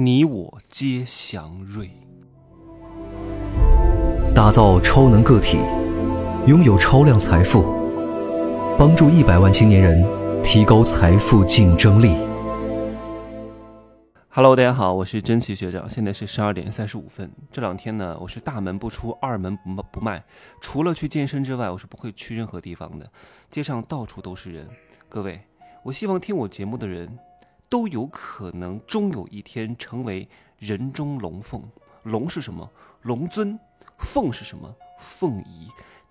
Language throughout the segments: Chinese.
你我皆祥瑞。打造超能个体，拥有超量财富，帮助一百万青年人提高财富竞争力。Hello，大家好，我是真奇学长，现在是十二点三十五分。这两天呢，我是大门不出，二门不不迈，除了去健身之外，我是不会去任何地方的。街上到处都是人，各位，我希望听我节目的人都有可能终有一天成为人中龙凤。龙是什么？龙尊。凤是什么？凤仪，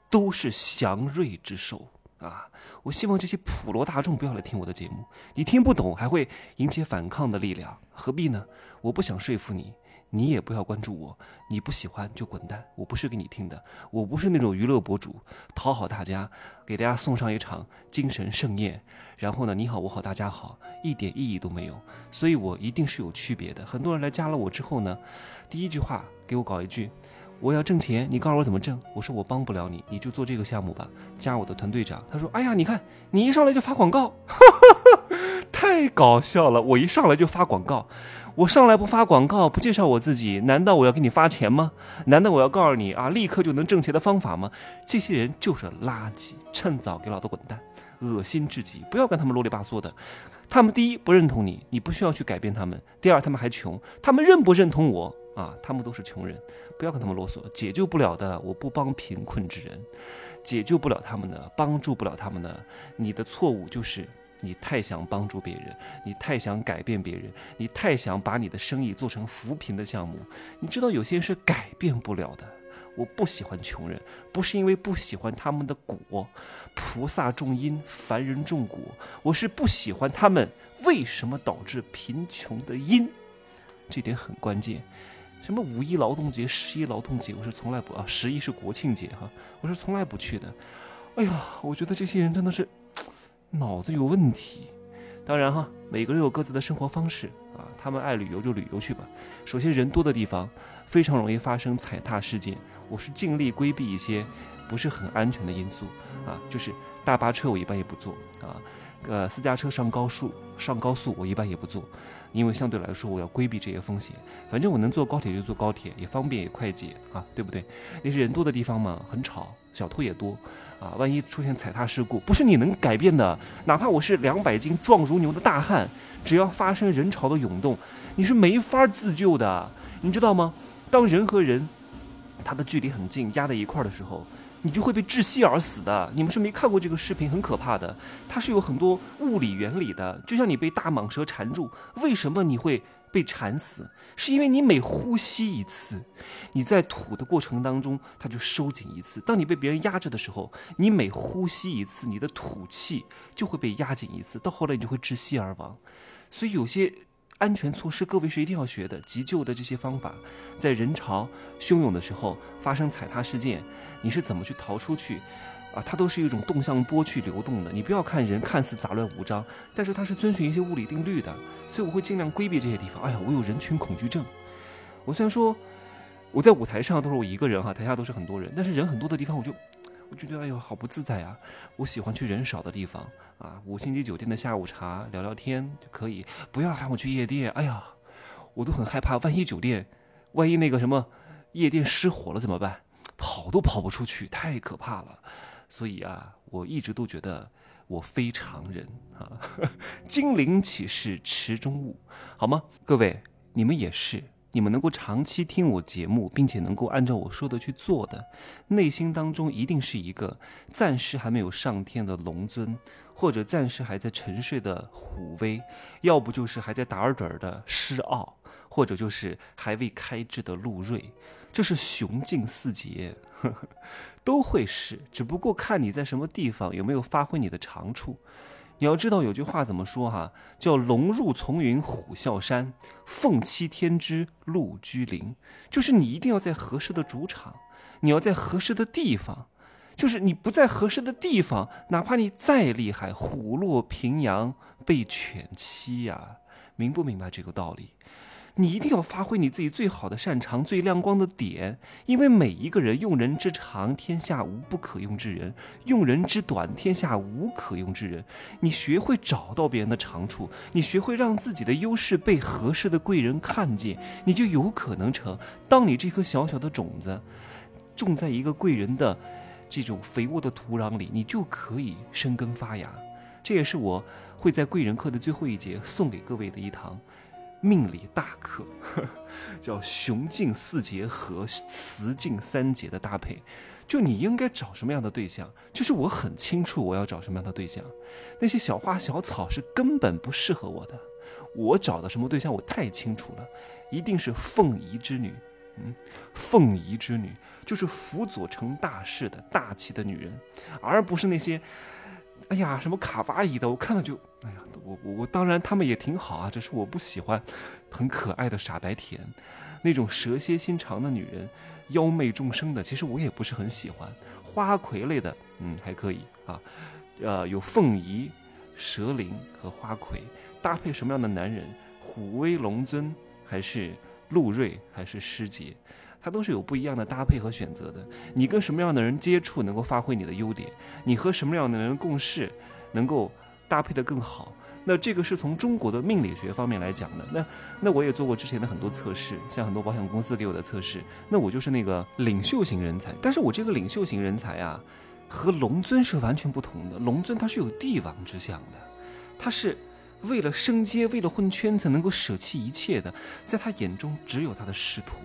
都是祥瑞之兽啊！我希望这些普罗大众不要来听我的节目，你听不懂还会引起反抗的力量，何必呢？我不想说服你，你也不要关注我，你不喜欢就滚蛋，我不是给你听的，我不是那种娱乐博主，讨好大家，给大家送上一场精神盛宴，然后呢，你好我好大家好，一点意义都没有，所以我一定是有区别的。很多人来加了我之后呢，第一句话给我搞一句。我要挣钱，你告诉我怎么挣？我说我帮不了你，你就做这个项目吧，加我的团队长。他说：“哎呀，你看你一上来就发广告，太搞笑了！我一上来就发广告，我上来不发广告，不介绍我自己，难道我要给你发钱吗？难道我要告诉你啊，立刻就能挣钱的方法吗？这些人就是垃圾，趁早给老子滚蛋，恶心至极！不要跟他们啰里吧嗦的。他们第一不认同你，你不需要去改变他们；第二，他们还穷，他们认不认同我？”啊，他们都是穷人，不要跟他们啰嗦，解救不了的，我不帮贫困之人，解救不了他们的，帮助不了他们的。你的错误就是你太想帮助别人，你太想改变别人，你太想把你的生意做成扶贫的项目。你知道有些人是改变不了的。我不喜欢穷人，不是因为不喜欢他们的果，菩萨种因，凡人种果，我是不喜欢他们为什么导致贫穷的因，这点很关键。什么五一劳动节、十一劳动节，我是从来不啊，十一是国庆节哈，我是从来不去的。哎呀，我觉得这些人真的是 脑子有问题。当然哈，每个人有各自的生活方式啊，他们爱旅游就旅游去吧。首先，人多的地方非常容易发生踩踏事件，我是尽力规避一些不是很安全的因素啊，就是大巴车我一般也不坐啊。呃，私家车上高速上高速，我一般也不坐，因为相对来说我要规避这些风险。反正我能坐高铁就坐高铁，也方便也快捷啊，对不对？那是人多的地方嘛，很吵，小偷也多啊。万一出现踩踏事故，不是你能改变的。哪怕我是两百斤壮如牛的大汉，只要发生人潮的涌动，你是没法自救的，你知道吗？当人和人他的距离很近，压在一块儿的时候。你就会被窒息而死的。你们是没看过这个视频，很可怕的。它是有很多物理原理的，就像你被大蟒蛇缠住，为什么你会被缠死？是因为你每呼吸一次，你在吐的过程当中，它就收紧一次。当你被别人压着的时候，你每呼吸一次，你的吐气就会被压紧一次，到后来你就会窒息而亡。所以有些。安全措施，各位是一定要学的。急救的这些方法，在人潮汹涌的时候发生踩踏事件，你是怎么去逃出去？啊，它都是一种动向波去流动的。你不要看人看似杂乱无章，但是它是遵循一些物理定律的。所以我会尽量规避这些地方。哎呀，我有人群恐惧症。我虽然说我在舞台上都是我一个人哈，台下都是很多人，但是人很多的地方我就。我觉得哎呦好不自在啊！我喜欢去人少的地方啊，五星级酒店的下午茶聊聊天就可以，不要喊我去夜店。哎呀，我都很害怕，万一酒店，万一那个什么夜店失火了怎么办？跑都跑不出去，太可怕了。所以啊，我一直都觉得我非常人啊，精灵岂是池中物，好吗？各位，你们也是。你们能够长期听我节目，并且能够按照我说的去做的，内心当中一定是一个暂时还没有上天的龙尊，或者暂时还在沉睡的虎威，要不就是还在打盹儿的狮傲，或者就是还未开智的陆睿，这是雄竞四杰，呵呵，都会是，只不过看你在什么地方有没有发挥你的长处。你要知道有句话怎么说哈，叫“龙入丛云，虎啸山，凤栖天之，鹿居林”，就是你一定要在合适的主场，你要在合适的地方，就是你不在合适的地方，哪怕你再厉害，虎落平阳被犬欺呀，明不明白这个道理？你一定要发挥你自己最好的擅长、最亮光的点，因为每一个人用人之长，天下无不可用之人；用人之短，天下无可用之人。你学会找到别人的长处，你学会让自己的优势被合适的贵人看见，你就有可能成。当你这颗小小的种子种在一个贵人的这种肥沃的土壤里，你就可以生根发芽。这也是我会在贵人课的最后一节送给各位的一堂。命理大课，叫雄竞四节和雌竞三节的搭配，就你应该找什么样的对象？就是我很清楚我要找什么样的对象，那些小花小草是根本不适合我的。我找的什么对象我太清楚了，一定是凤仪之女。嗯，凤仪之女就是辅佐成大事的大气的女人，而不是那些。哎呀，什么卡哇伊的，我看了就，哎呀，我我我当然他们也挺好啊，只是我不喜欢很可爱的傻白甜，那种蛇蝎心肠的女人，妖媚众生的，其实我也不是很喜欢。花魁类的，嗯，还可以啊，呃，有凤仪、蛇灵和花魁搭配什么样的男人？虎威龙尊还是陆睿还是师杰？它都是有不一样的搭配和选择的。你跟什么样的人接触能够发挥你的优点？你和什么样的人共事能够搭配的更好？那这个是从中国的命理学方面来讲的。那那我也做过之前的很多测试，像很多保险公司给我的测试，那我就是那个领袖型人才。但是我这个领袖型人才啊，和龙尊是完全不同的。龙尊他是有帝王之相的，他是为了升阶、为了混圈才能够舍弃一切的，在他眼中只有他的师徒。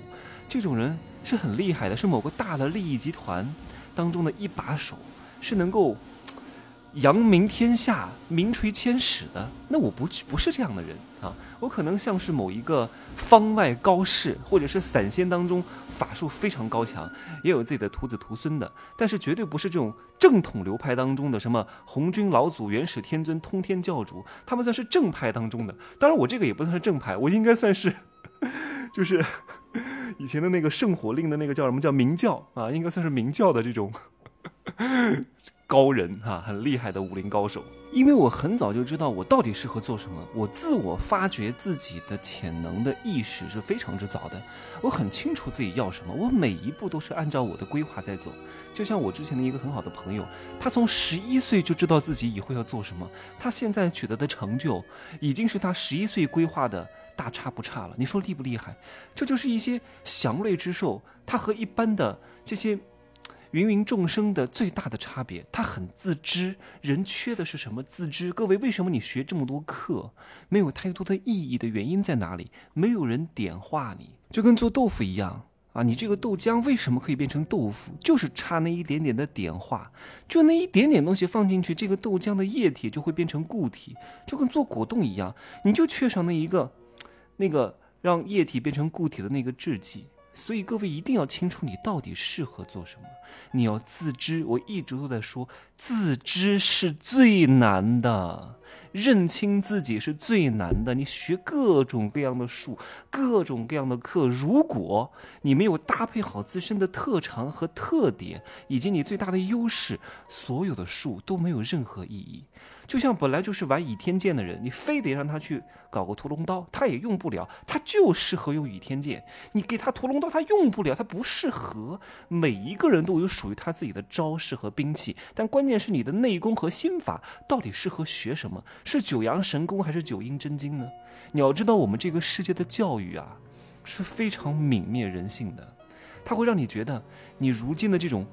这种人是很厉害的，是某个大的利益集团当中的一把手，是能够扬名天下、名垂千史的。那我不不是这样的人啊，我可能像是某一个方外高士，或者是散仙当中法术非常高强，也有自己的徒子徒孙的，但是绝对不是这种正统流派当中的什么红军老祖、元始天尊、通天教主，他们算是正派当中的。当然，我这个也不算是正派，我应该算是。就是以前的那个圣火令的那个叫什么叫明教啊，应该算是明教的这种 高人哈，很厉害的武林高手。因为我很早就知道我到底适合做什么，我自我发掘自己的潜能的意识是非常之早的。我很清楚自己要什么，我每一步都是按照我的规划在走。就像我之前的一个很好的朋友，他从十一岁就知道自己以后要做什么，他现在取得的成就已经是他十一岁规划的。大差不差了，你说厉不厉害？这就是一些祥瑞之兽，它和一般的这些芸芸众生的最大的差别，它很自知。人缺的是什么？自知。各位，为什么你学这么多课没有太多的意义的原因在哪里？没有人点化你，就跟做豆腐一样啊！你这个豆浆为什么可以变成豆腐？就是差那一点点的点化，就那一点点东西放进去，这个豆浆的液体就会变成固体，就跟做果冻一样，你就缺少那一个。那个让液体变成固体的那个制剂，所以各位一定要清楚你到底适合做什么，你要自知。我一直都在说，自知是最难的。认清自己是最难的。你学各种各样的术，各种各样的课，如果你没有搭配好自身的特长和特点，以及你最大的优势，所有的术都没有任何意义。就像本来就是玩倚天剑的人，你非得让他去搞个屠龙刀，他也用不了，他就适合用倚天剑。你给他屠龙刀，他用不了，他不适合。每一个人都有属于他自己的招式和兵器，但关键是你的内功和心法到底适合学什么？是九阳神功还是九阴真经呢？你要知道，我们这个世界的教育啊，是非常泯灭人性的，它会让你觉得你如今的这种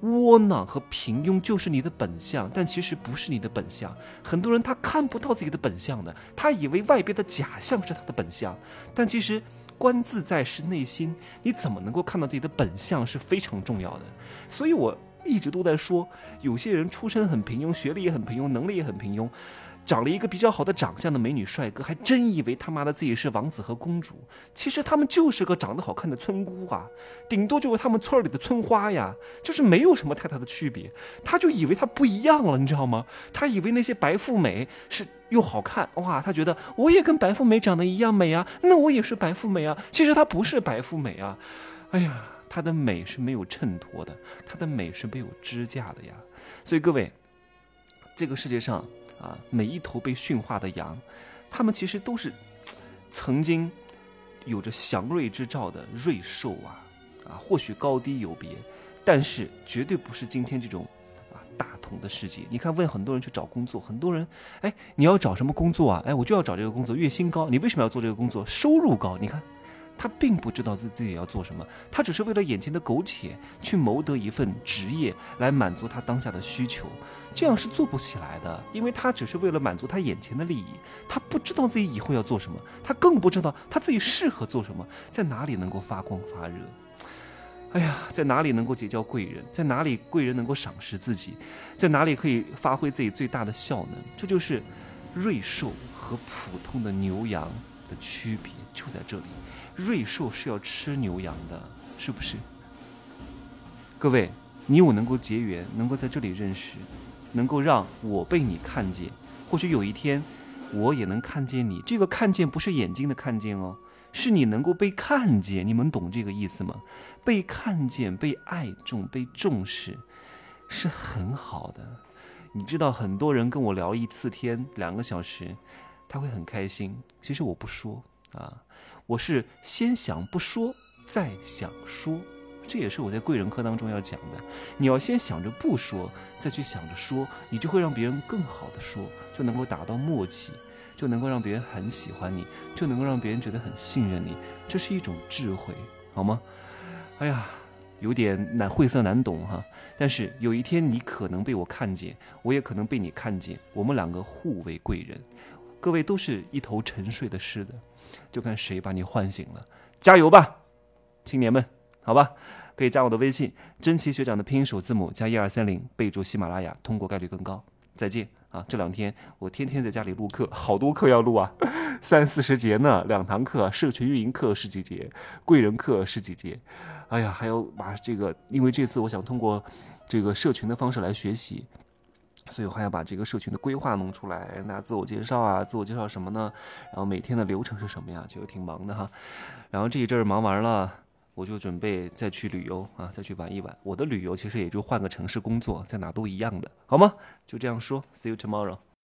窝囊和平庸就是你的本相，但其实不是你的本相。很多人他看不到自己的本相的，他以为外边的假象是他的本相，但其实观自在是内心，你怎么能够看到自己的本相是非常重要的。所以我一直都在说，有些人出身很平庸，学历也很平庸，能力也很平庸。长了一个比较好的长相的美女帅哥，还真以为他妈的自己是王子和公主。其实他们就是个长得好看的村姑啊，顶多就是他们村里的村花呀，就是没有什么太大的区别。他就以为他不一样了，你知道吗？他以为那些白富美是又好看哇，他觉得我也跟白富美长得一样美啊，那我也是白富美啊。其实她不是白富美啊，哎呀，它的美是没有衬托的，它的美是没有支架的呀。所以各位，这个世界上。啊，每一头被驯化的羊，它们其实都是曾经有着祥瑞之兆的瑞兽啊，啊，或许高低有别，但是绝对不是今天这种啊大同的世界。你看，问很多人去找工作，很多人，哎，你要找什么工作啊？哎，我就要找这个工作，月薪高。你为什么要做这个工作？收入高。你看。他并不知道自自己要做什么，他只是为了眼前的苟且去谋得一份职业来满足他当下的需求，这样是做不起来的，因为他只是为了满足他眼前的利益，他不知道自己以后要做什么，他更不知道他自己适合做什么，在哪里能够发光发热。哎呀，在哪里能够结交贵人，在哪里贵人能够赏识自己，在哪里可以发挥自己最大的效能，这就是瑞兽和普通的牛羊的区别，就在这里。瑞兽是要吃牛羊的，是不是？各位，你我能够结缘，能够在这里认识，能够让我被你看见，或许有一天我也能看见你。这个看见不是眼睛的看见哦，是你能够被看见。你们懂这个意思吗？被看见、被爱重、被重视，是很好的。你知道，很多人跟我聊一次天，两个小时，他会很开心。其实我不说啊。我是先想不说，再想说，这也是我在贵人课当中要讲的。你要先想着不说，再去想着说，你就会让别人更好的说，就能够达到默契，就能够让别人很喜欢你，就能够让别人觉得很信任你。这是一种智慧，好吗？哎呀，有点难晦涩难懂哈。但是有一天你可能被我看见，我也可能被你看见，我们两个互为贵人。各位都是一头沉睡的狮子。就看谁把你唤醒了，加油吧，青年们，好吧，可以加我的微信，真奇学长的拼音首字母加一二三零，备注喜马拉雅，通过概率更高。再见啊！这两天我天天在家里录课，好多课要录啊，三四十节呢，两堂课，社群运营课十几节，贵人课十几节，哎呀，还要把这个，因为这次我想通过这个社群的方式来学习。所以我还要把这个社群的规划弄出来，让大家自我介绍啊，自我介绍什么呢？然后每天的流程是什么呀？就挺忙的哈。然后这一阵儿忙完了，我就准备再去旅游啊，再去玩一玩。我的旅游其实也就换个城市工作，在哪都一样的，好吗？就这样说，See you tomorrow。